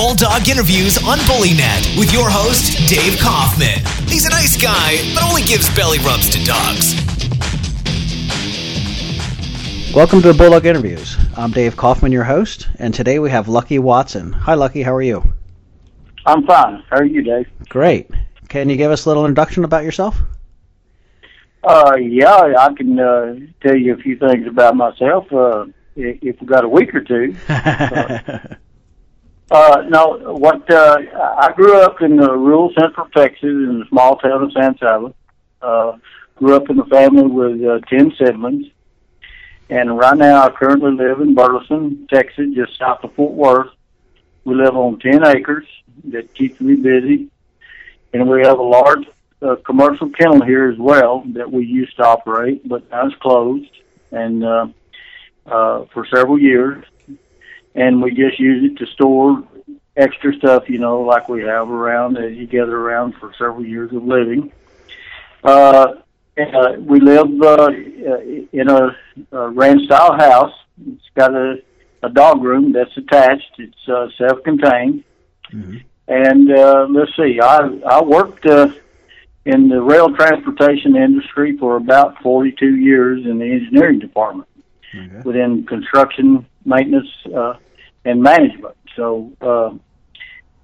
Bulldog Interviews on BullyNet with your host, Dave Kaufman. He's a nice guy, but only gives belly rubs to dogs. Welcome to the Bulldog Interviews. I'm Dave Kaufman, your host, and today we have Lucky Watson. Hi, Lucky. How are you? I'm fine. How are you, Dave? Great. Can you give us a little introduction about yourself? Uh, yeah, I can uh, tell you a few things about myself uh, if if we got a week or two. Uh, no, what uh, I grew up in uh, rural central Texas in the small town of San Saba. Uh, grew up in a family with uh, ten siblings, and right now I currently live in Burleson, Texas, just south of Fort Worth. We live on ten acres that keeps me busy, and we have a large uh, commercial kennel here as well that we used to operate, but now it's closed, and uh, uh, for several years and we just use it to store extra stuff, you know, like we have around as you gather around for several years of living. Uh, uh, we live uh, in a, a ranch-style house. It's got a, a dog room that's attached. It's uh, self-contained. Mm-hmm. And uh, let's see, I I worked uh, in the rail transportation industry for about 42 years in the engineering department okay. within construction maintenance uh, and management. So, uh,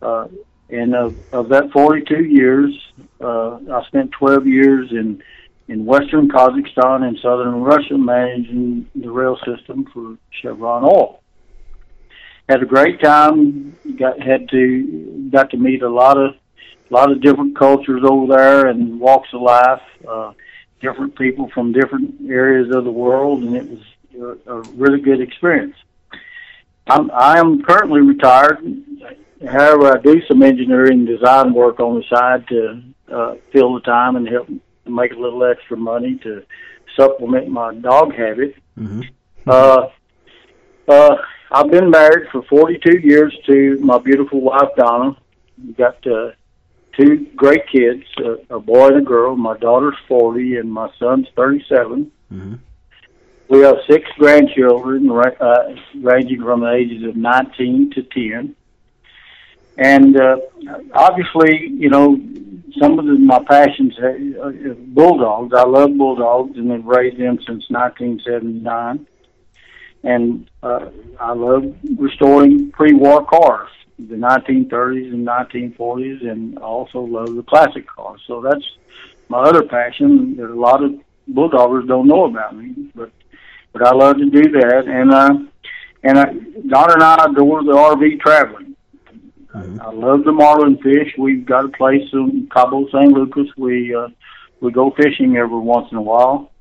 uh, and of, of that 42 years, uh, I spent 12 years in in western Kazakhstan and southern Russia managing the rail system for Chevron Oil. Had a great time. Got had to got to meet a lot of a lot of different cultures over there and walks of life. Uh, different people from different areas of the world, and it was a, really good experience. I'm I am currently retired. However, I do some engineering design work on the side to uh, fill the time and help make a little extra money to supplement my dog habit. Mm-hmm. Uh, uh, I've been married for 42 years to my beautiful wife Donna. We've got uh, two great kids, uh, a boy and a girl. My daughter's 40 and my son's 37. Mm-hmm. We have six grandchildren, uh, ranging from the ages of 19 to 10. And uh, obviously, you know, some of the, my passions are uh, bulldogs. I love bulldogs and have raised them since 1979. And uh, I love restoring pre-war cars, the 1930s and 1940s, and also love the classic cars. So that's my other passion that a lot of bulldoggers don't know about me. But but I love to do that. And uh, and I, Don and I adore the RV traveling. Mm-hmm. I love the marlin fish. We've got a place in Cabo San Lucas. We uh, we go fishing every once in a while,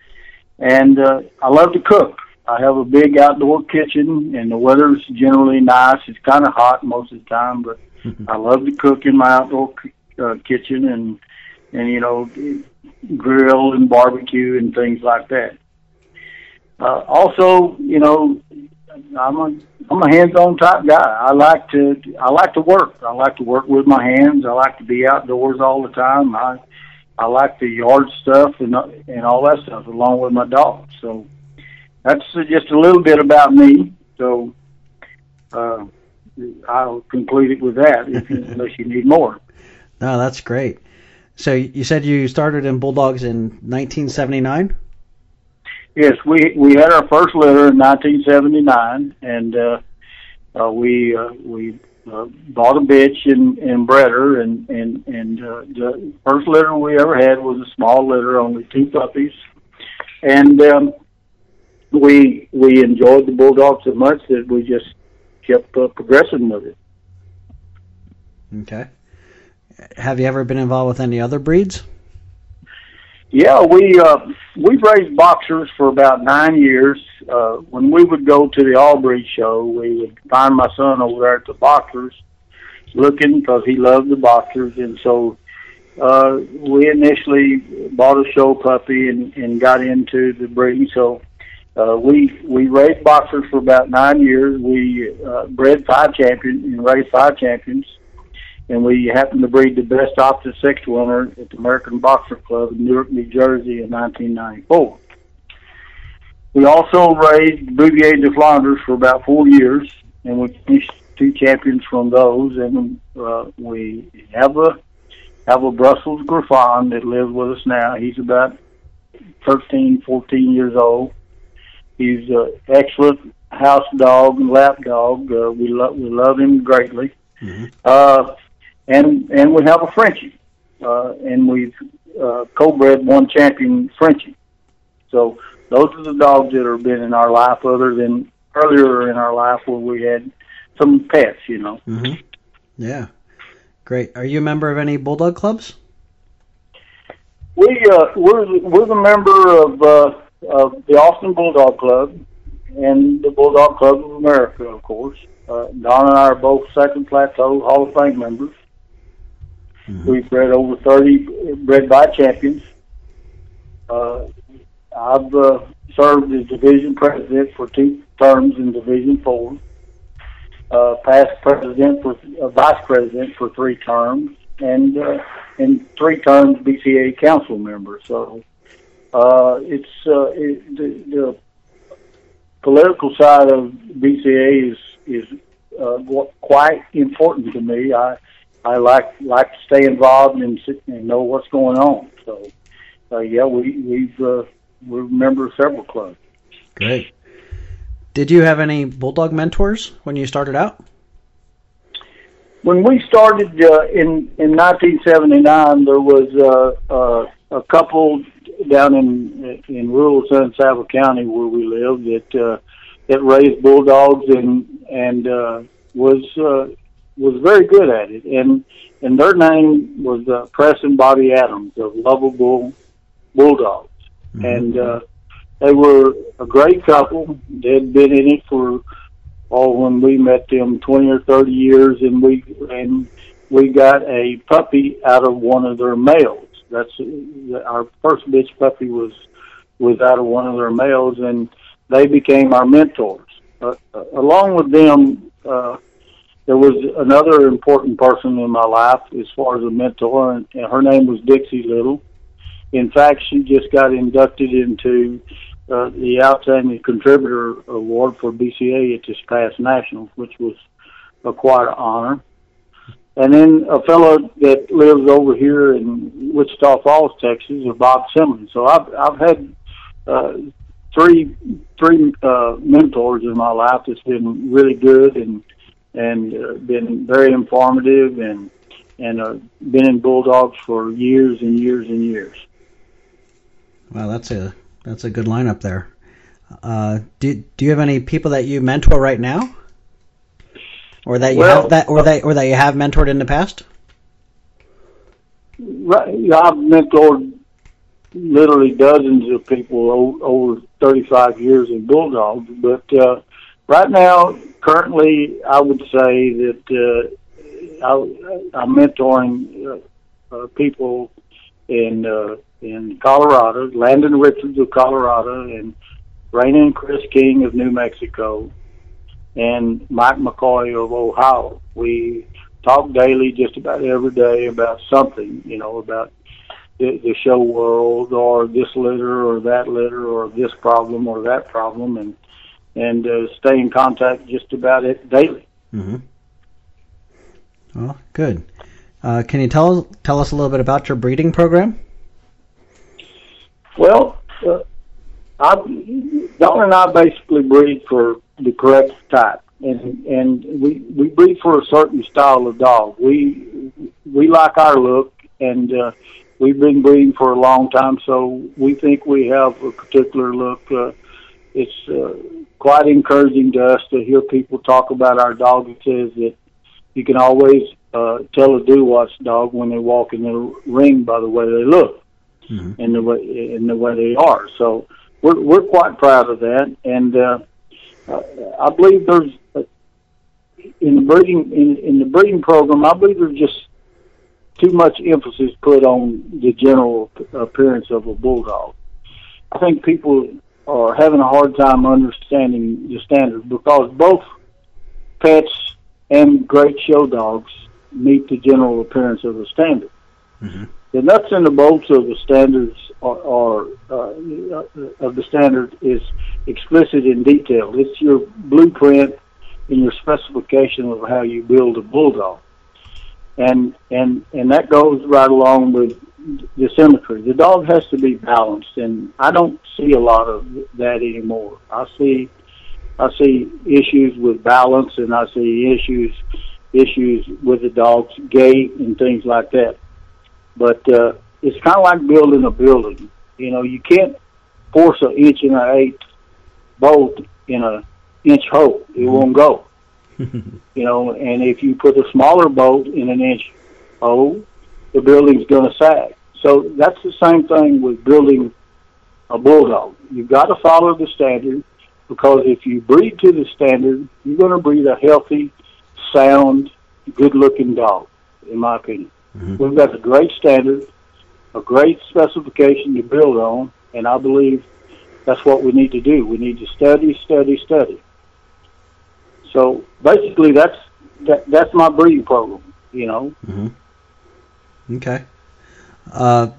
and uh, I love to cook. I have a big outdoor kitchen, and the weather's generally nice. It's kind of hot most of the time, but mm-hmm. I love to cook in my outdoor uh, kitchen and and you know grill and barbecue and things like that. Uh, also, you know, I'm a I'm a hands-on type guy. I like to I like to work. I like to work with my hands. I like to be outdoors all the time. I I like the yard stuff and and all that stuff along with my dog. So that's just a little bit about me. So uh, I'll conclude it with that if, unless you need more. No, that's great. So you said you started in Bulldogs in 1979. Yes, we we had our first litter in 1979, and uh, uh, we uh, we uh, bought a bitch and, and bred her, and and and uh, the first litter we ever had was a small litter, only two puppies, and um, we we enjoyed the bulldog so much that we just kept uh, progressing with it. Okay. Have you ever been involved with any other breeds? Yeah, we uh, we've raised boxers for about nine years. Uh, when we would go to the Albury show, we would find my son over there at the boxers, looking because he loved the boxers, and so uh, we initially bought a show puppy and, and got into the breeding. So uh, we we raised boxers for about nine years. We uh, bred five champions and raised five champions and we happened to breed the best opposite sex winner at the American Boxer Club in Newark, New Jersey in 1994. We also raised Bouvier de Flanders for about four years, and we finished two, champions from those, and uh, we have a have a Brussels Griffon that lives with us now. He's about 13, 14 years old. He's an excellent house dog and lap dog. Uh, we love we love him greatly. Mm-hmm. Uh, and and we have a Frenchie, uh, and we've uh, co-bred one champion Frenchie. So those are the dogs that have been in our life, other than earlier in our life where we had some pets, you know. Mm-hmm. Yeah, great. Are you a member of any bulldog clubs? We uh, we're we're the member of uh, of the Austin Bulldog Club and the Bulldog Club of America, of course. Uh, Don and I are both Second Plateau Hall of Fame members. Mm-hmm. We've bred over 30 bred by champions. Uh, I've uh, served as division president for two terms in Division Four. Uh, past president for uh, vice president for three terms, and uh, in three terms BCA council member. So uh, it's uh, it, the, the political side of BCA is is uh, quite important to me. I I like like to stay involved and, sit and know what's going on. So uh, yeah, we we've uh, we're members of several clubs. Great. Did you have any bulldog mentors when you started out? When we started uh, in in 1979, there was uh, uh, a couple down in in rural San Saba County where we lived that uh, that raised bulldogs and and uh, was uh, was very good at it. And and their name was uh, Preston Bobby Adams of Lovable Bulldogs, mm-hmm. and uh, they were a great couple. They'd been in it for oh when we met them twenty or thirty years, and we and we got a puppy out of one of their males. That's our first bitch puppy was was out of one of their males, and they became our mentors. Uh, uh, along with them, uh, there was another important person in my life as far as a mentor, and, her name was Dixie Little. In fact, she just got inducted into uh, the Outstanding Contributor Award for BCA at this past Nationals, which was a quite an honor. And then a fellow that lives over here in Wichita Falls, Texas, is Bob Simmons. So I've I've had uh, three three uh, mentors in my life that's been really good and and uh, been very informative and and uh, been in Bulldogs for years and years and years. Wow, that's a that's a good lineup there. Uh, do do you have any people that you mentor right now, or that you well, have that, or that or that you have mentored in the past? Right, I've mentored literally dozens of people over 35 years in Bulldogs, but uh, right now, currently, I would say that uh, I, I'm mentoring uh, uh, people in uh, in Colorado, Landon Richards of Colorado, and Raina and Chris King of New Mexico, and Mike McCoy of Ohio. We talk daily, just about every day, about something, you know, about the, show world or this litter or that litter or this problem or that problem and and uh, stay in contact just about it daily. Mm-hmm. Well, good. Uh, can you tell tell us a little bit about your breeding program? Well, uh, I, Don and I basically breed for the correct type, and and we we breed for a certain style of dog. We we like our look, and uh, we've been breeding for a long time, so we think we have a particular look. Uh, it's uh, quite encouraging to us to hear people talk about our dog. It says that you can always uh, tell a Dowats dog when they walk in the ring by the way they look mm-hmm. and the way in the way they are. So we're we're quite proud of that, and uh, I believe there's uh, in the breeding in, in the breeding program. I believe there's just too much emphasis put on the general appearance of a bulldog. I think people are having a hard time understanding the standards because both pets and great show dogs meet the general appearance of the standard. Mm-hmm. The nuts and the bolts of the standards are, are uh, of the standard is explicit in detail. It's your blueprint and your specification of how you build a bulldog, and and and that goes right along with the symmetry. The dog has to be balanced, and I don't see a lot of that anymore. I see I see issues with balance, and I see issues issues with the dog's gait and things like that. But uh, it's kind of like building a building. You know, you can't force an inch and an eighth bolt in a inch hole. It won't go. you know, and if you put a smaller bolt in an inch hole, the building's going to sag. So that's the same thing with building a bulldog. You've got to follow the standard because if you breed to the standard, you're going to breed a healthy, sound, good-looking dog. In my opinion, mm-hmm. we've got a great standard, a great specification to build on, and I believe that's what we need to do. We need to study, study, study. So basically, that's that, that's my breeding program. You know. Mm-hmm. Okay. Uh,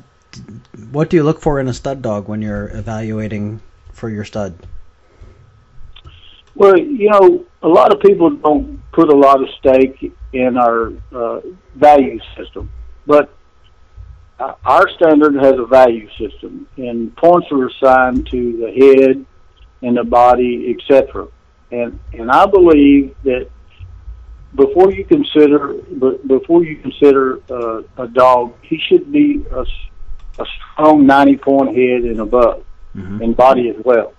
what do you look for in a stud dog when you're evaluating for your stud? Well, you know, a lot of people don't put a lot of stake in our uh, value system, but uh, our standard has a value system, and points are assigned to the head and the body, etc. And and I believe that before you consider before you consider uh, a dog, he should be a, a strong ninety point head and above, mm-hmm. and body as well.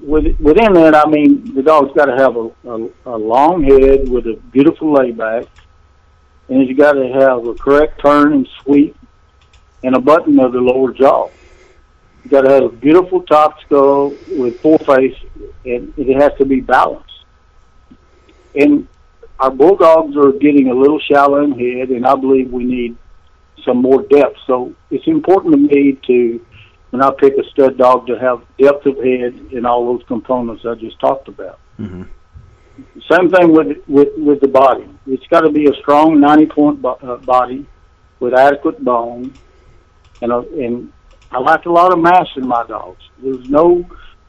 With, within that, I mean the dog's got to have a, a, a long head with a beautiful layback, and he's got to have a correct turn and sweep, and a button of the lower jaw. You got to have a beautiful top skull with full face, and it has to be balanced. And our bulldogs are getting a little shallow in head, and I believe we need some more depth. So it's important to me to, when I pick a stud dog, to have depth of head and all those components I just talked about. Mm-hmm. Same thing with with with the body. It's got to be a strong ninety point bo- uh, body with adequate bone, and a, and I like a lot of mass in my dogs. There's no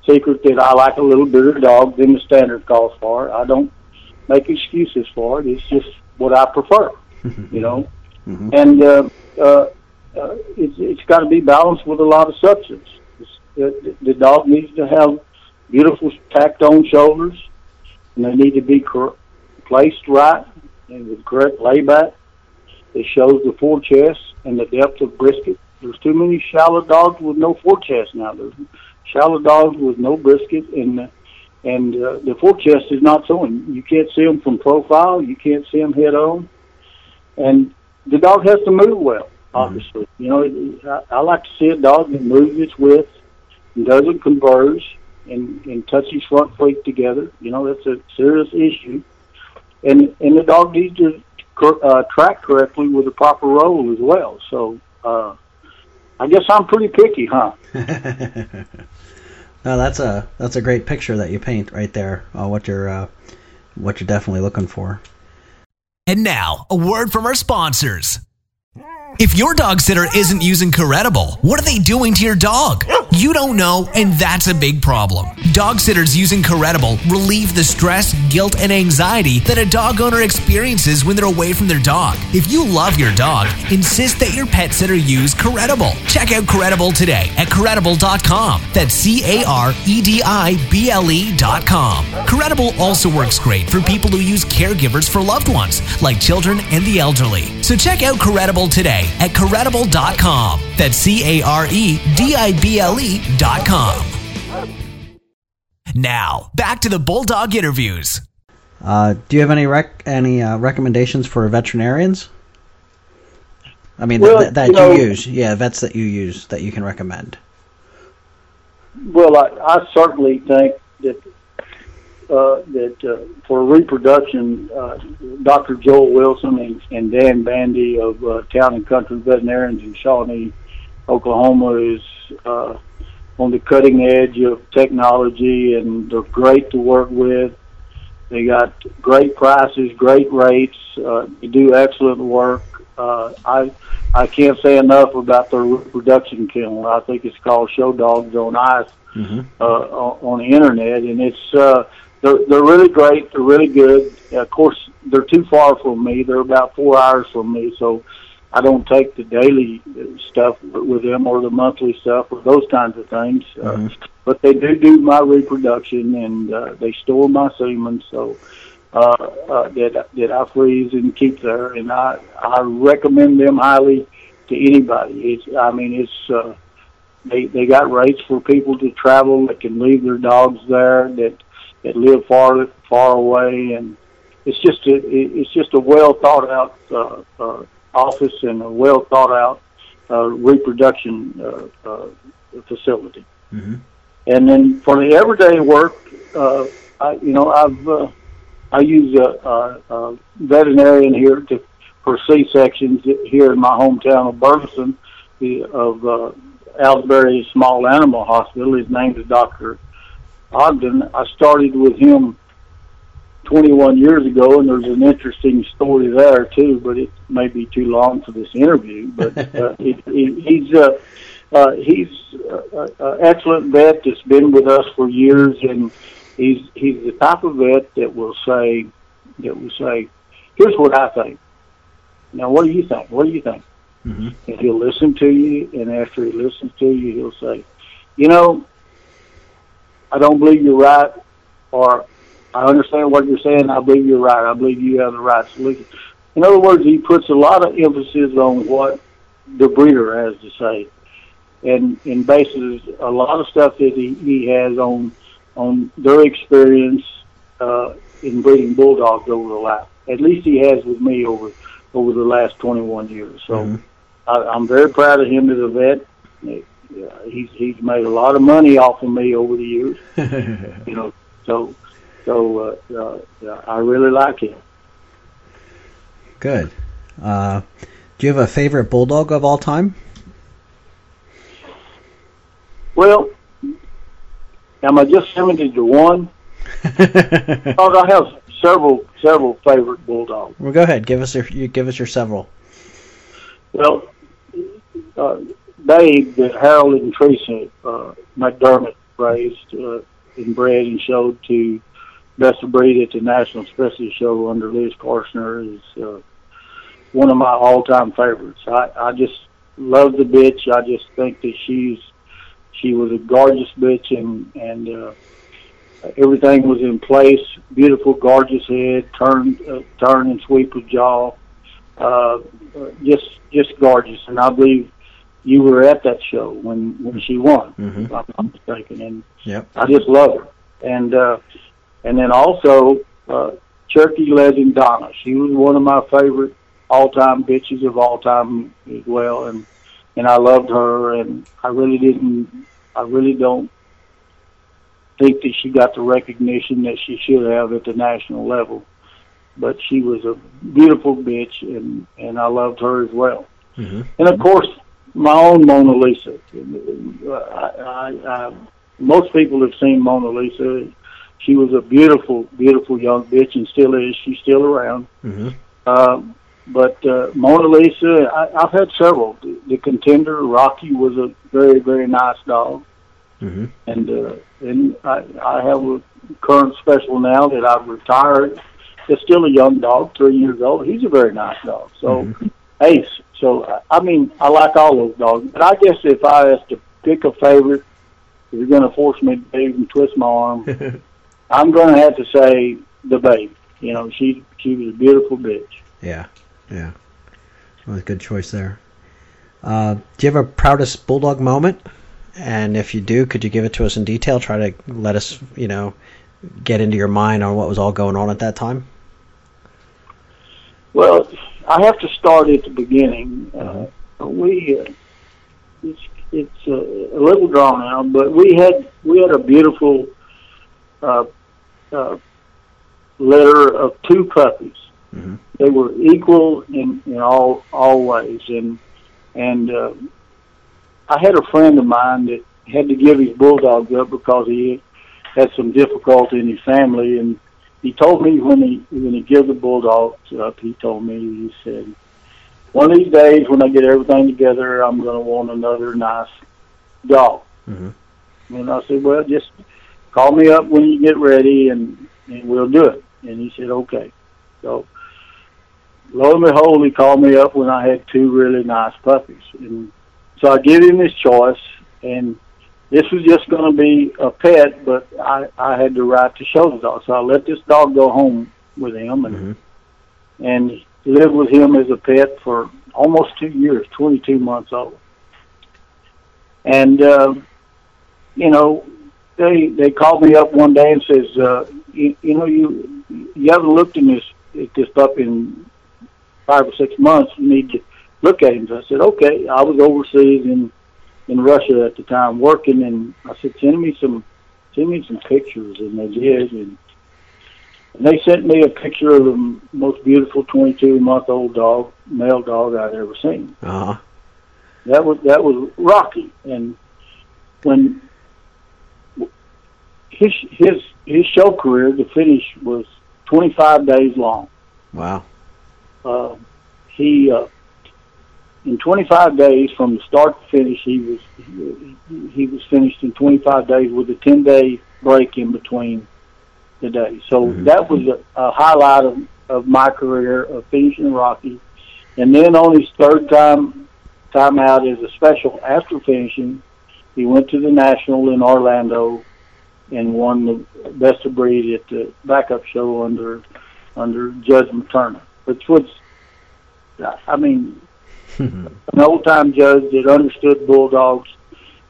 secret that I like a little bigger dog than the standard calls for. I don't make excuses for it. It's just what I prefer, you know. Mm-hmm. And uh, uh, uh, it's, it's got to be balanced with a lot of substance. the, the dog needs to have beautiful tacked on shoulders, and they need to be cor- placed right and with correct layback. It shows the forechest and the depth of brisket. There's too many shallow dogs with no forechest now. There's shallow dogs with no brisket, and and uh, the forechest is not showing. You can't see them from profile. You can't see them head on, and the dog has to move well. Mm-hmm. Obviously, mm-hmm. you know I, I like to see a dog that moves its width and doesn't converge and and touch his front feet together. You know that's a serious issue, and and the dog needs to uh, track correctly with the proper roll as well. So. Uh, I guess I'm pretty picky, huh? No, that's a that's a great picture that you paint right there. Uh, what you're uh, what you're definitely looking for. And now, a word from our sponsors. If your dog sitter isn't using Caredible, what are they doing to your dog? You don't know, and that's a big problem. Dog sitters using Caredible relieve the stress, guilt, and anxiety that a dog owner experiences when they're away from their dog. If you love your dog, insist that your pet sitter use Caredible. Check out Caredible today at Caredible.com. That's C A R E D I B L E.com. Caredible also works great for people who use caregivers for loved ones, like children and the elderly. So check out Caredible today at Caredible.com. That's C A R E D I B L E.com. Now, back to the Bulldog interviews. Uh, do you have any rec- any uh, recommendations for veterinarians? I mean, well, th- that you, know, you, use, yeah, vets that you use that you can recommend. Well, I, I certainly think that uh, that uh, for reproduction, uh, Dr. Joel Wilson and, and Dan Bandy of uh, Town and Country Veterinarians in Shawnee, Oklahoma, is uh, on the cutting edge of technology, and they're great to work with. They got great prices, great rates. Uh, they do excellent work. Uh, I I can't say enough about their reproduction kennel. I think it's called Show Dogs on Ice mm-hmm. uh, on, on the internet, and it's uh, they're they're really great. They're really good. Of course, they're too far from me. They're about four hours from me, so I don't take the daily stuff with them or the monthly stuff or those kinds of things. Mm-hmm. Uh, but they do do my reproduction and uh, they store my semen, so uh, uh, that that I freeze and keep there, and I I recommend them highly to anybody. It's I mean it's. Uh, they they got rates for people to travel that can leave their dogs there that that live far far away, and it's just a it's just a well thought out uh, uh, office and a well thought out uh, reproduction uh, uh, facility. Mm-hmm. And then for the everyday work, uh, I, you know, I've uh, I use a, a, a veterinarian here to for C sections here in my hometown of Burleson, the, of uh, Ellsbury Small Animal Hospital. His name is Doctor Ogden. I started with him 21 years ago, and there's an interesting story there too. But it may be too long for this interview. But uh, he, he, he's uh, uh, he's an excellent vet that's been with us for years, and he's he's the type of vet that will say that will say, "Here's what I think." Now, what do you think? What do you think? Mm-hmm. And he'll listen to you, and after he listens to you, he'll say, "You know, I don't believe you're right, or I understand what you're saying. I believe you're right. I believe you have the right solution." In other words, he puts a lot of emphasis on what the breeder has to say, and and bases a lot of stuff that he, he has on on their experience uh, in breeding bulldogs over the last. At least he has with me over over the last 21 years. So. Mm-hmm I, I'm very proud of him as a vet. He's he's made a lot of money off of me over the years. you know, so so uh, uh, I really like him. Good. Uh, do you have a favorite bulldog of all time? Well, am I just limited to one? oh, I have several several favorite bulldogs. Well, go ahead. Give us your give us your several. Well, uh, Dave that Harold and Teresa uh, McDermott raised uh, and bred and showed to Best of Breed at the National Specialty Show under Liz Carsoner is uh, one of my all-time favorites. I, I just love the bitch. I just think that she's she was a gorgeous bitch and and uh, everything was in place. Beautiful, gorgeous head, turn uh, turn and sweep of jaw. Uh, just just gorgeous, and I believe you were at that show when when she won. Mm-hmm. If I'm not mistaken, and yep. I just love her. And uh, and then also uh, Cherokee legend Donna. She was one of my favorite all time bitches of all time as well, and and I loved her, and I really didn't, I really don't think that she got the recognition that she should have at the national level. But she was a beautiful bitch, and and I loved her as well. Mm-hmm. And of course, my own Mona Lisa. I, I, I, most people have seen Mona Lisa. She was a beautiful, beautiful young bitch, and still is. She's still around. Mm-hmm. Um, but uh, Mona Lisa, I, I've had several. The, the contender, Rocky, was a very, very nice dog. Mm-hmm. And uh, and I, I have a current special now that I've retired. It's still a young dog, three years old. He's a very nice dog. So mm-hmm. Ace, so I mean, I like all those dogs, but I guess if I was to pick a favorite, if you're going to force me to even twist my arm, I'm going to have to say the babe. You know, she she was a beautiful bitch. Yeah, yeah, well, good choice there. Uh, do you have a proudest bulldog moment? And if you do, could you give it to us in detail? Try to let us, you know, get into your mind on what was all going on at that time. Well, I have to start at the beginning. Uh, we uh, it's it's uh, a little drawn out, but we had we had a beautiful uh, uh, litter of two puppies. Mm-hmm. They were equal in, in all all ways, and and uh, I had a friend of mine that had to give his bulldogs up because he had some difficulty in his family, and he told me when he when he gave the bulldogs up, he told me he said, "One of these days, when I get everything together, I'm going to want another nice dog." Mm-hmm. And I said, "Well, just call me up when you get ready, and and we'll do it." And he said, "Okay." So, lo and behold, he called me up when I had two really nice puppies, and so I give him his choice, and this was just going to be a pet, but I I had the right to show the dog, so I let this dog go home with him, and mm-hmm. and lived with him as a pet for almost two years, 22 months old. And uh, you know, they they called me up one day and says, uh, you, you know, you you haven't looked in this at this pup in five or six months. You need to look at him. So I said, okay. I was overseas in in Russia at the time working, and I said, send me some send me some pictures, and they did, and and they sent me a picture of the most beautiful 22 month old dog, male dog I'd ever seen. Uh-huh. That was that was Rocky, and when his his his show career, the finish was 25 days long. Wow. Uh, he uh, in 25 days from the start to finish, he was he, was finished in 25 days with a 10 day break in between the today. So mm-hmm. that was a, a highlight of, of my career of finishing Rocky. And then on his third time time out as a special after finishing, he went to the National in Orlando and won the best of breed at the backup show under under Judge Materna, which was, I mean, an old time judge that understood bulldogs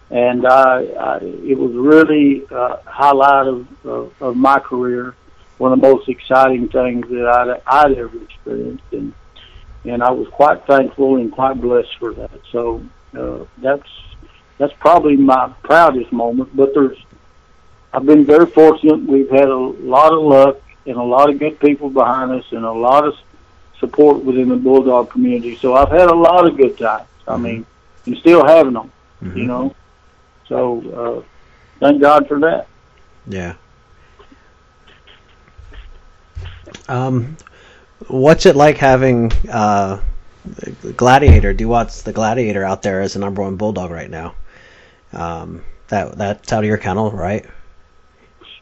and I, I it was really a highlight of, of, of my career, one of the most exciting things that I'd, I'd ever experienced, and and I was quite thankful and quite blessed for that. So uh, that's that's probably my proudest moment. But there's I've been very fortunate. We've had a lot of luck and a lot of good people behind us, and a lot of support within the bulldog community. So I've had a lot of good times. I mm-hmm. mean, and still having them. Mm-hmm. You know. So uh, thank God for that. Yeah. Um, what's it like having uh, Gladiator, Dowat's the Gladiator out there as the number one bulldog right now? Um, that that's out of your kennel, right?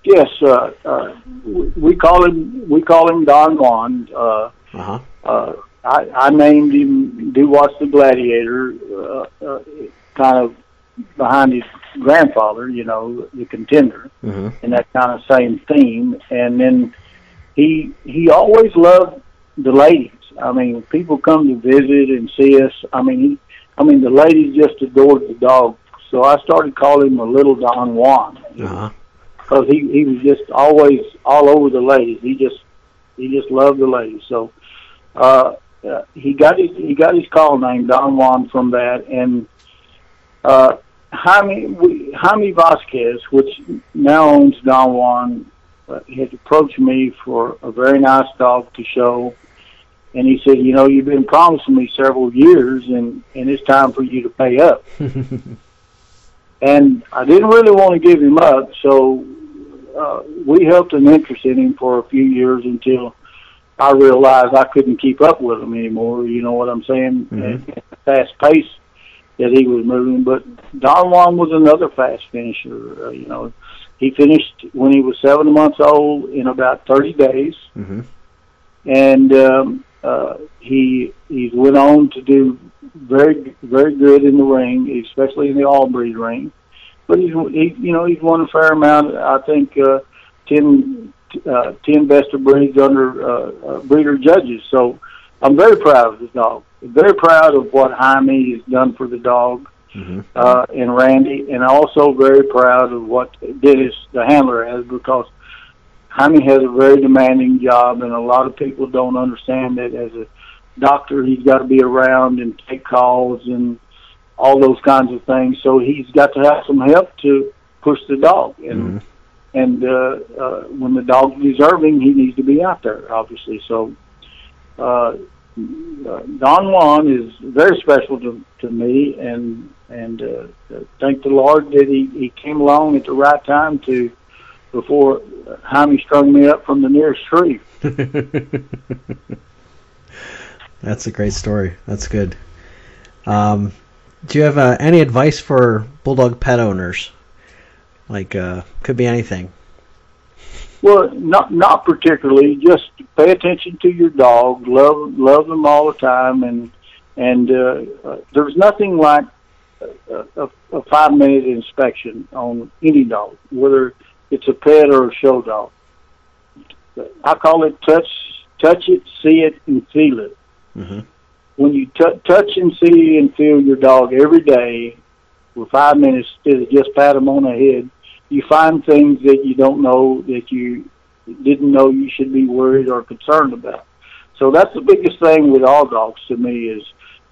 Yes, uh, uh, we call him we call him Don Juan. Uh, uh-huh. uh, I, I named him Dowat's the Gladiator, uh, uh, kind of behind his grandfather, you know, the contender, mm-hmm. and that kind of same theme. And then he he always loved the ladies. I mean, people come to visit and see us. I mean, he, I mean, the ladies just adored the dog. So I started calling him a little Don Juan because uh-huh. he he was just always all over the ladies. He just he just loved the ladies. So uh, uh, he got his he got his call name Don Juan from that, and uh, Jaime, we, Jaime Vasquez, which now owns Don Juan, uh, has approached me for a very nice dog to show. And he said, you know, you've been promising me several years, and, and it's time for you to pay up. and I didn't really want to give him up, so uh, we helped an interest in him for a few years until I realized I couldn't keep up with him anymore. You know what I'm saying? Mm-hmm. At fast pace that he was moving. But Don Juan was another fast finisher. Uh, you know, he finished when he was seven months old in about 30 days, mm-hmm. and um, uh, he he went on to do very very good in the ring, especially in the all breed ring. But he's he you know he's won a fair amount. I think uh, ten uh, ten best of breeds under uh, uh, breeder judges. So I'm very proud of this dog very proud of what Jaime has done for the dog mm-hmm. uh, and Randy, and also very proud of what Dennis, the handler, has because Jaime has a very demanding job, and a lot of people don't understand that as a doctor, he's got to be around and take calls and all those kinds of things. So he's got to have some help to push the dog, and mm-hmm. and uh, uh, when the dog's deserving, he needs to be out there, obviously. So. Uh, uh, Don Juan is very special to, to me, and and uh, thank the Lord that he, he came along at the right time to before Jaime strung me up from the nearest tree. That's a great story. That's good. Um, do you have uh, any advice for bulldog pet owners? Like, uh, could be anything. Well, not not particularly. Just pay attention to your dog. Love love them all the time, and and uh, uh, there's nothing like a, a, a five minute inspection on any dog, whether it's a pet or a show dog. I call it touch touch it, see it, and feel it. Mm-hmm. When you t- touch and see and feel your dog every day for five minutes instead of just pat them on the head, you find things that you don't know that you didn't know you should be worried or concerned about. So that's the biggest thing with all dogs to me is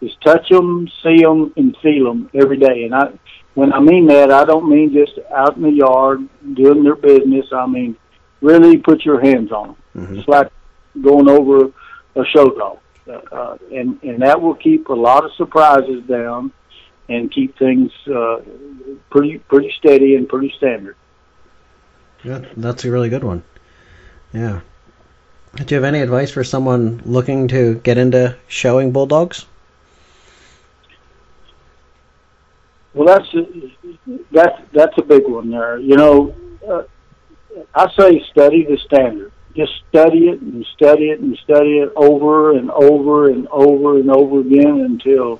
is touch them, see them, and feel them every day. And I, when I mean that, I don't mean just out in the yard doing their business. I mean really put your hands on them. Mm-hmm. It's like going over a show dog, uh, uh, and and that will keep a lot of surprises down and keep things uh, pretty pretty steady and pretty standard. Yeah, that's a really good one. Yeah. Do you have any advice for someone looking to get into showing bulldogs? Well, that's that's that's a big one there. You know, uh, I say study the standard. Just study it and study it and study it over and over and over and over again until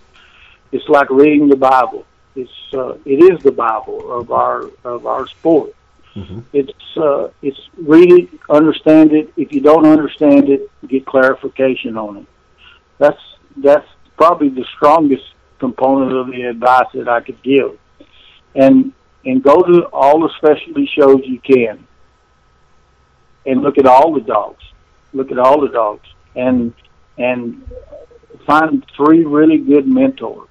it's like reading the Bible. It's uh, it is the Bible of our of our sport. Mm-hmm. It's uh, it's read it, understand it. If you don't understand it, get clarification on it. That's that's probably the strongest component of the advice that I could give. And and go to all the specialty shows you can. And look at all the dogs. Look at all the dogs. And and find three really good mentors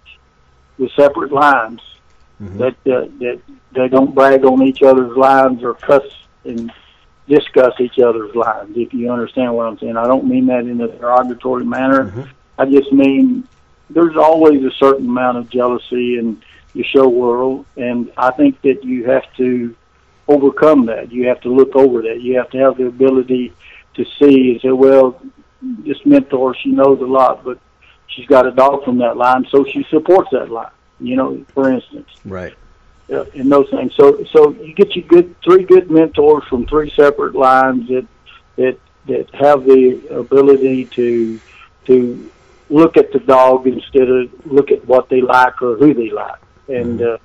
with separate lines Mhm. that uh, that they don't brag on each other's lines or cuss and discuss each other's lines. If you understand what I'm saying, I don't mean that in a derogatory manner. Mhm. I just mean there's always a certain amount of jealousy in the show world, and I think that you have to overcome that. You have to look over that. You have to have the ability to see and say, well, this mentor, she knows a lot, but she's got a dog from that line, so she supports that line. You know, for instance, Right. uh, and those things. So, so you get you good three good mentors from three separate lines that that that have the ability to to look at the dog instead of look at what they like or who they like, and uh,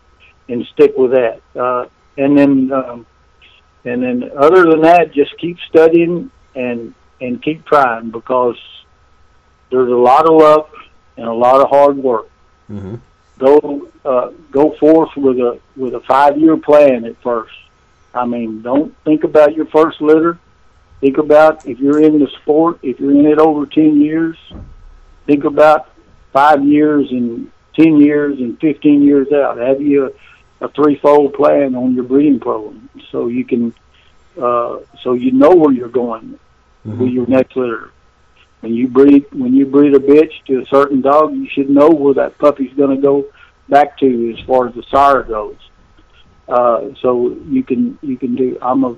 and stick with that. Uh, and then um, and then other than that, just keep studying and and keep trying because there's a lot of luck and a lot of hard work Mm-hmm. go uh, go forth with a with a five year plan at first. I mean, don't think about your first litter. Think about if you're in the sport, if you're in it over ten years. Think about five years and ten years and fifteen years out. Have you a, threefold plan on your breeding program so you can uh, so you know where you're going with your next litter. When you breed when you breed a bitch to a certain dog, you should know where that puppy's going to go back to as far as the sire goes. Uh, so you can you can do. I'm a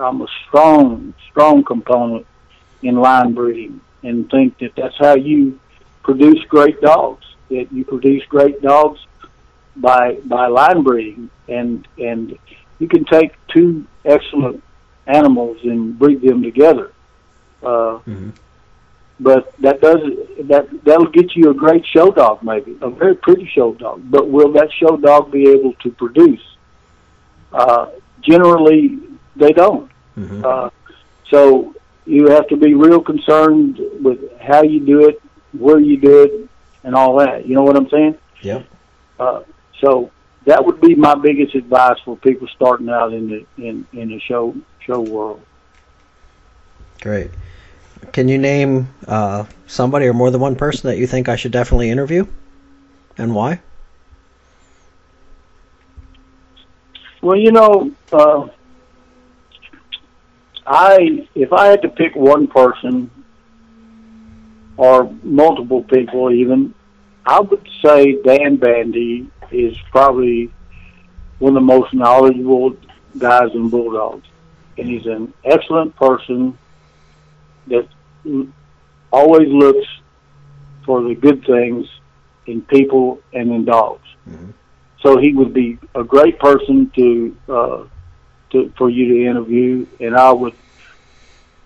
I'm a strong strong component in line breeding, and think that that's how you produce great dogs. That you produce great dogs by by line breeding, and and you can take two excellent animals and breed them together. Uh, Mhm. but that does that that'll get you a great show dog, maybe a very pretty show dog. But will that show dog be able to produce? Uh, generally, they don't. Mhm. Uh, so you have to be real concerned with how you do it, where you do it, and all that. You know what I'm saying? Yep. Uh, so that would be my biggest advice for people starting out in the in in the show show world. Great. Can you name uh, somebody or more than one person that you think I should definitely interview, and why? Well, you know, uh, I if I had to pick one person or multiple people, even I would say Dan Bandy is probably one of the most knowledgeable guys in bulldogs, and he's an excellent person that always looks for the good things in people and in dogs. Mhm. So he would be a great person to uh, to, for you to interview, and I would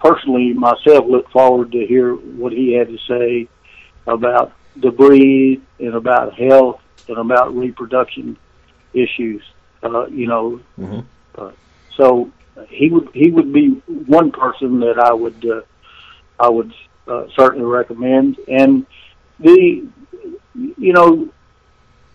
personally myself look forward to hear what he had to say about the breed and about health and about reproduction issues. Uh, you know, mm-hmm. uh, so he would he would be one person that I would uh, I would uh, certainly recommend. And the you know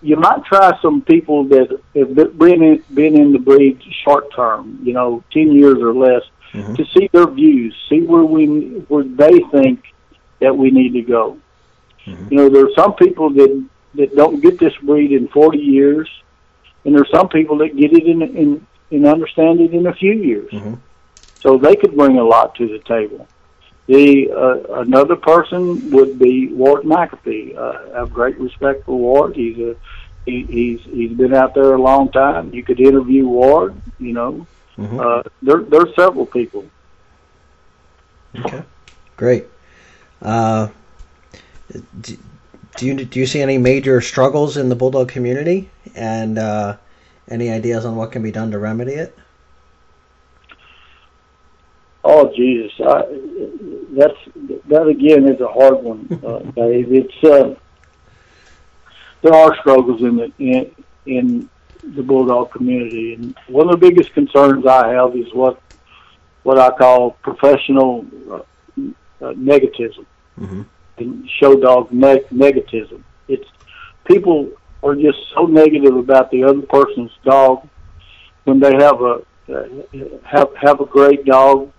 you might try some people that have been in, been in the breed short term, you know, ten years or less, mm-hmm. to see their views, see where we where they think that we need to go. Mm-hmm. You know, there are some people that that don't get this breed in forty years, and there are some people that get it in in, in understand it in a few years. Mm-hmm. So they could bring a lot to the table. The uh, another person would be Ward McAfee. Uh, I have great respect for Ward. He's a he, he's he's been out there a long time. You could interview Ward. You know, mm-hmm. uh, there there's several people. Okay, great. Uh, do, do you do you see any major struggles in the bulldog community, and uh, any ideas on what can be done to remedy it? Oh Jesus, I, that's that again is a hard one, uh, Dave. It's uh, there are struggles in the in, in the bulldog community, and one of the biggest concerns I have is what what I call professional uh, uh, negativism mm-hmm. And show dog neg- negativism. It's people are just so negative about the other person's dog when they have a uh, have have a great dog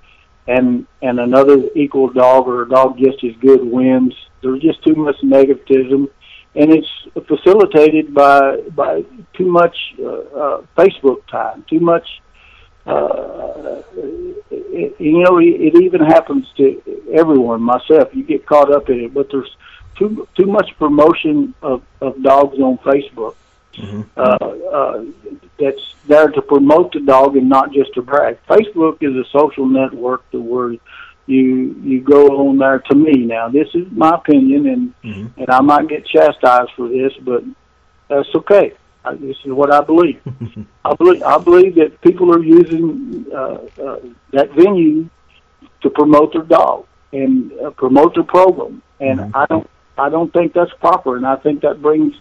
and and another equal dog or a dog just as good wins. There's just too much negativism, and it's facilitated by by too much uh, uh, Facebook time, too much. Uh, it, you know, it, it even happens to everyone. Myself, you get caught up in it, but there's too too much promotion of, of dogs on Facebook. Mm-hmm. Uh, uh, that's there to promote the dog and not just to brag. Facebook is a social network to where you you go on there. To me, now this is my opinion, and mm-hmm. and I might get chastised for this, but that's okay. I, this is what I believe. I believe I believe that people are using uh, uh, that venue to promote their dog and uh, promote their program, and mm-hmm. I don't I don't think that's proper, and I think that brings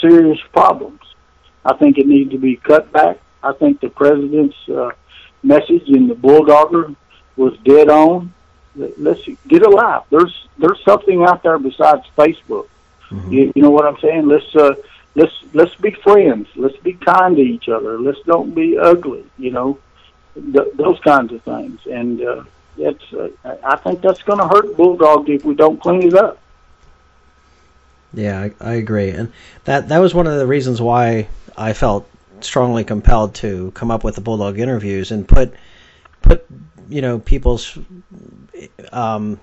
serious problems. I think it needs to be cut back. I think the president's uh, message in the Bulldogger was dead on. Let's get alive. There's there's something out there besides Facebook. Mm-hmm. You, you know what I'm saying? Let's uh, let's let's be friends. Let's be kind to each other. Let's don't be ugly. You know, th- those kinds of things. And uh, it's uh, I think that's going to hurt Bulldog if we don't clean it up. Yeah, I, I agree, and that that was one of the reasons why I felt strongly compelled to come up with the Bulldog interviews and put put you know people's um,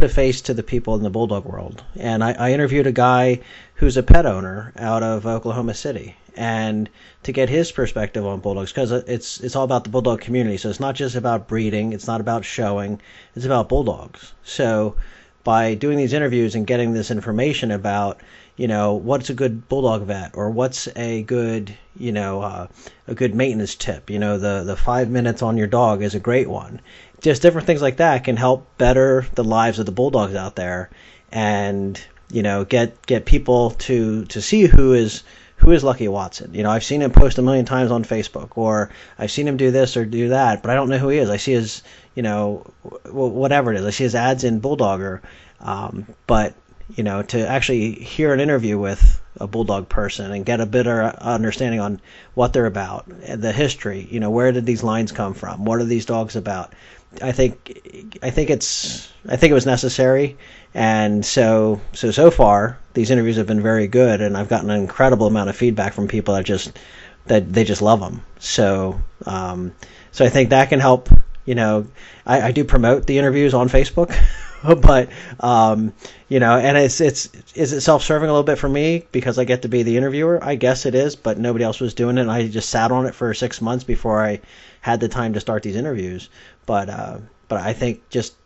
put a face to the people in the Bulldog world. And I, I interviewed a guy who's a pet owner out of Oklahoma City, and to get his perspective on bulldogs because it's it's all about the bulldog community. So it's not just about breeding, it's not about showing, it's about bulldogs. So by doing these interviews and getting this information about you know what's a good bulldog vet or what's a good you know uh, a good maintenance tip you know the the five minutes on your dog is a great one just different things like that can help better the lives of the bulldogs out there and you know get get people to to see who is who is Lucky Watson? You know, I've seen him post a million times on Facebook, or I've seen him do this or do that, but I don't know who he is. I see his you know, whatever it is. I see his ads in Bulldogger, um, but you know, to actually hear an interview with a bulldog person and get a better understanding on what they're about, the history, you know, where did these lines come from? What are these dogs about? I think, I think it's, I think it was necessary, and so, so so far these interviews have been very good, and I've gotten an incredible amount of feedback from people that just that they just love them. So, um, so I think that can help you know, I, I do promote the interviews on Facebook, but um, you know, and it's it's is it self serving a little bit for me because I get to be the interviewer? I guess it is, but nobody else was doing it. and I just sat on it for six months before I had the time to start these interviews. But uh, but I think just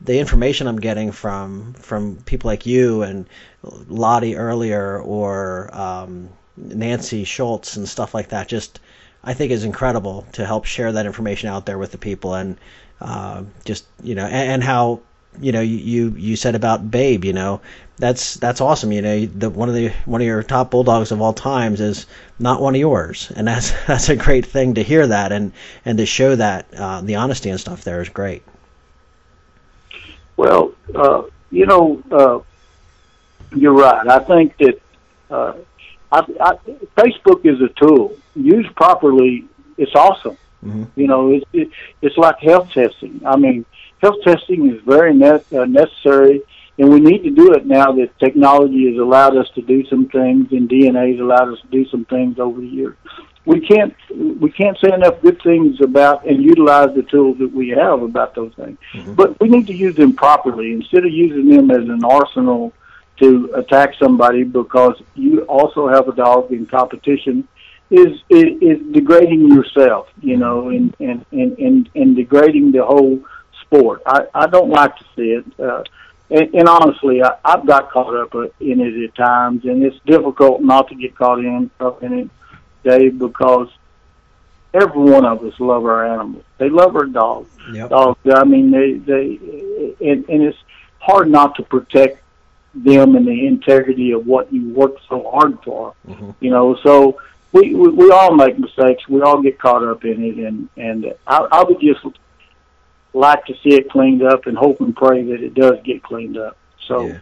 the information I'm getting from from people like you and Lottie earlier or um, Nancy Schultz and stuff like that just I think is incredible to help share that information out there with the people and uh, just you know and, and how you know you you said about Babe, you know that's that's awesome. You know, the one of the one of your top bulldogs of all times is not one of yours, and that's that's a great thing to hear that and and to show that uh, the honesty and stuff there is great. Well, uh, you know, uh, you're right. I think that uh, I, I, Facebook is a tool used properly. It's awesome. Mm-hmm. You know, it's it, it's like health testing. I mean, health testing is very ne- uh, necessary and we need to do it now that technology has allowed us to do some things and DNA has allowed us to do some things over the years. We can't we can't say enough good things about and utilize the tools that we have about those things. Mm-hmm. But we need to use them properly instead of using them as an arsenal to attack somebody because you also have a dog in competition is is, is degrading yourself, you know, and and, and, and, and degrading the whole sport. I, I don't like to see it. Uh, and, and honestly, I, I've got caught up in it at times, and it's difficult not to get caught in up in it, Dave, because every one of us love our animals. They love our dogs. Yep. Dogs. I mean, they they, and, and it's hard not to protect them and the integrity of what you work so hard for. Mm-hmm. You know, so we, we we all make mistakes. We all get caught up in it, and and I, I would just like to see it cleaned up and hope and pray that it does get cleaned up. So, yeah.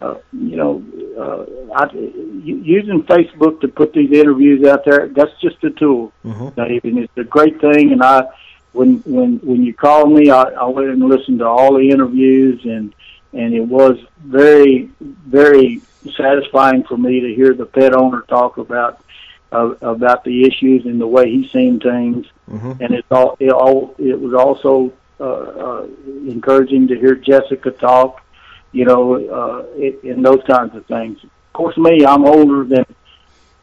uh, you know, uh, I, using Facebook to put these interviews out there, that's just a tool, mm-hmm. Dave, and it's a great thing. And I, when when when you call me, I, I went and listened to all the interviews, and and it was very very satisfying for me to hear the pet owner talk about uh, about the issues and the way he's seen things. Mm-hmm. And it's all it all it was also uh, uh, encouraging to hear Jessica talk, you know, uh, it, and those kinds of things. Of course, me, I'm older than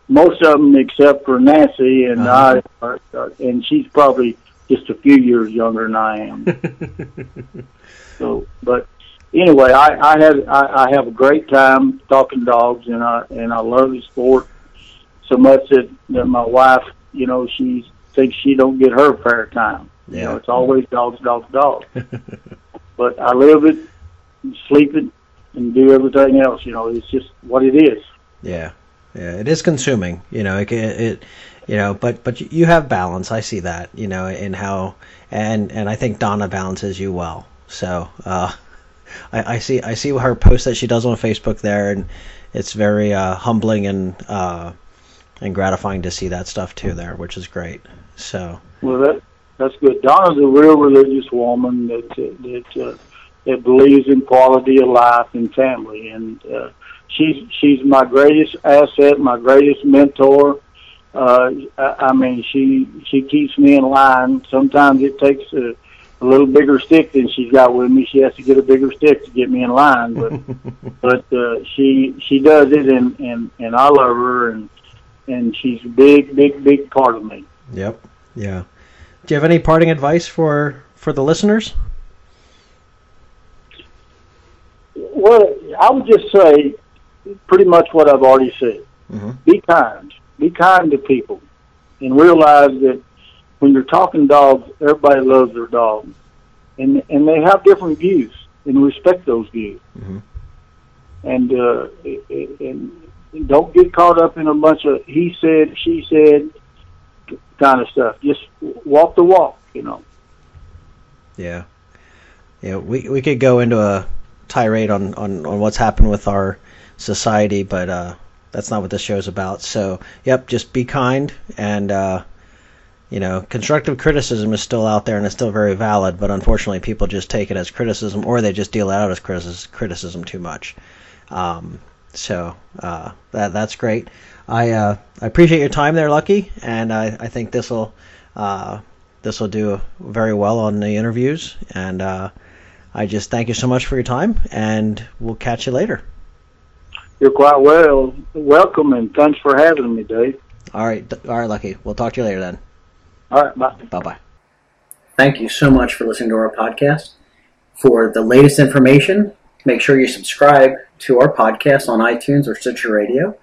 most of them except for Nancy, and uh-huh. I, are, are, and she's probably just a few years younger than I am. so, but anyway, I, I have I, I have a great time talking dogs, and I and I love the sport so much that, that my wife, you know, she thinks she don't get her fair time. Yeah. You know, it's always dogs, dogs, dogs. but I live it, sleep it, and do everything else. You know, it's just what it is. Yeah, yeah, it is consuming. You know, it, it you know, but but you have balance. I see that. You know, in how and and I think Donna balances you well. So uh, I, I see I see her post that she does on Facebook there, and it's very uh, humbling and uh, and gratifying to see that stuff too there, which is great. So well, that that's good. Donna's a real religious woman that that uh, that believes in quality of life and family, and uh, she's she's my greatest asset, my greatest mentor. Uh, I, I mean, she she keeps me in line. Sometimes it takes a, a little bigger stick than she's got with me. She has to get a bigger stick to get me in line, but but uh, she she does it, and and and I love her, and and she's a big big big part of me. Yep. Yeah. Do you have any parting advice for for the listeners? Well, I would just say pretty much what I've already said. Mm-hmm. Be kind. Be kind to people, and realize that when you're talking dogs, everybody loves their dog, and and they have different views, and respect those views. Mm-hmm. And uh, and don't get caught up in a bunch of he said, she said, kind of stuff. Just walk the walk, you know. Yeah, yeah. We we could go into a tirade on on on what's happened with our society, but uh, that's not what this show's about. So, yep, just be kind and. Uh, you know, constructive criticism is still out there and it's still very valid, but unfortunately, people just take it as criticism or they just deal it out as criticism too much. Um, so uh, that that's great. I uh, I appreciate your time there, Lucky, and I, I think this will uh, this will do very well on the interviews. And uh, I just thank you so much for your time, and we'll catch you later. You're quite well welcome, and thanks for having me, Dave. All right, all right, Lucky. We'll talk to you later then. All right, bye. Bye bye. Thank you so much for listening to our podcast. For the latest information, make sure you subscribe to our podcast on iTunes or Stitcher Radio.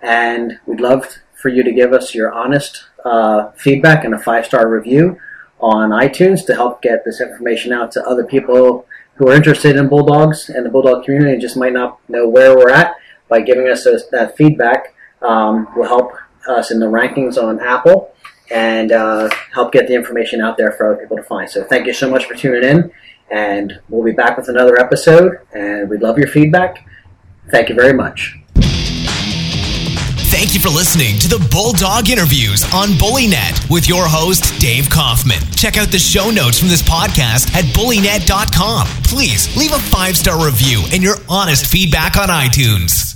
And we'd love for you to give us your honest uh, feedback and a five star review on iTunes to help get this information out to other people who are interested in bulldogs and the bulldog community and just might not know where we're at. By giving us those, that feedback, um, will help us in the rankings on Apple and uh, help get the information out there for other people to find. So thank you so much for tuning in, and we'll be back with another episode. And we'd love your feedback. Thank you very much. Thank you for listening to the Bulldog Interviews on BullyNet with your host, Dave Kaufman. Check out the show notes from this podcast at bullynet.com. Please leave a five star review and your honest feedback on iTunes.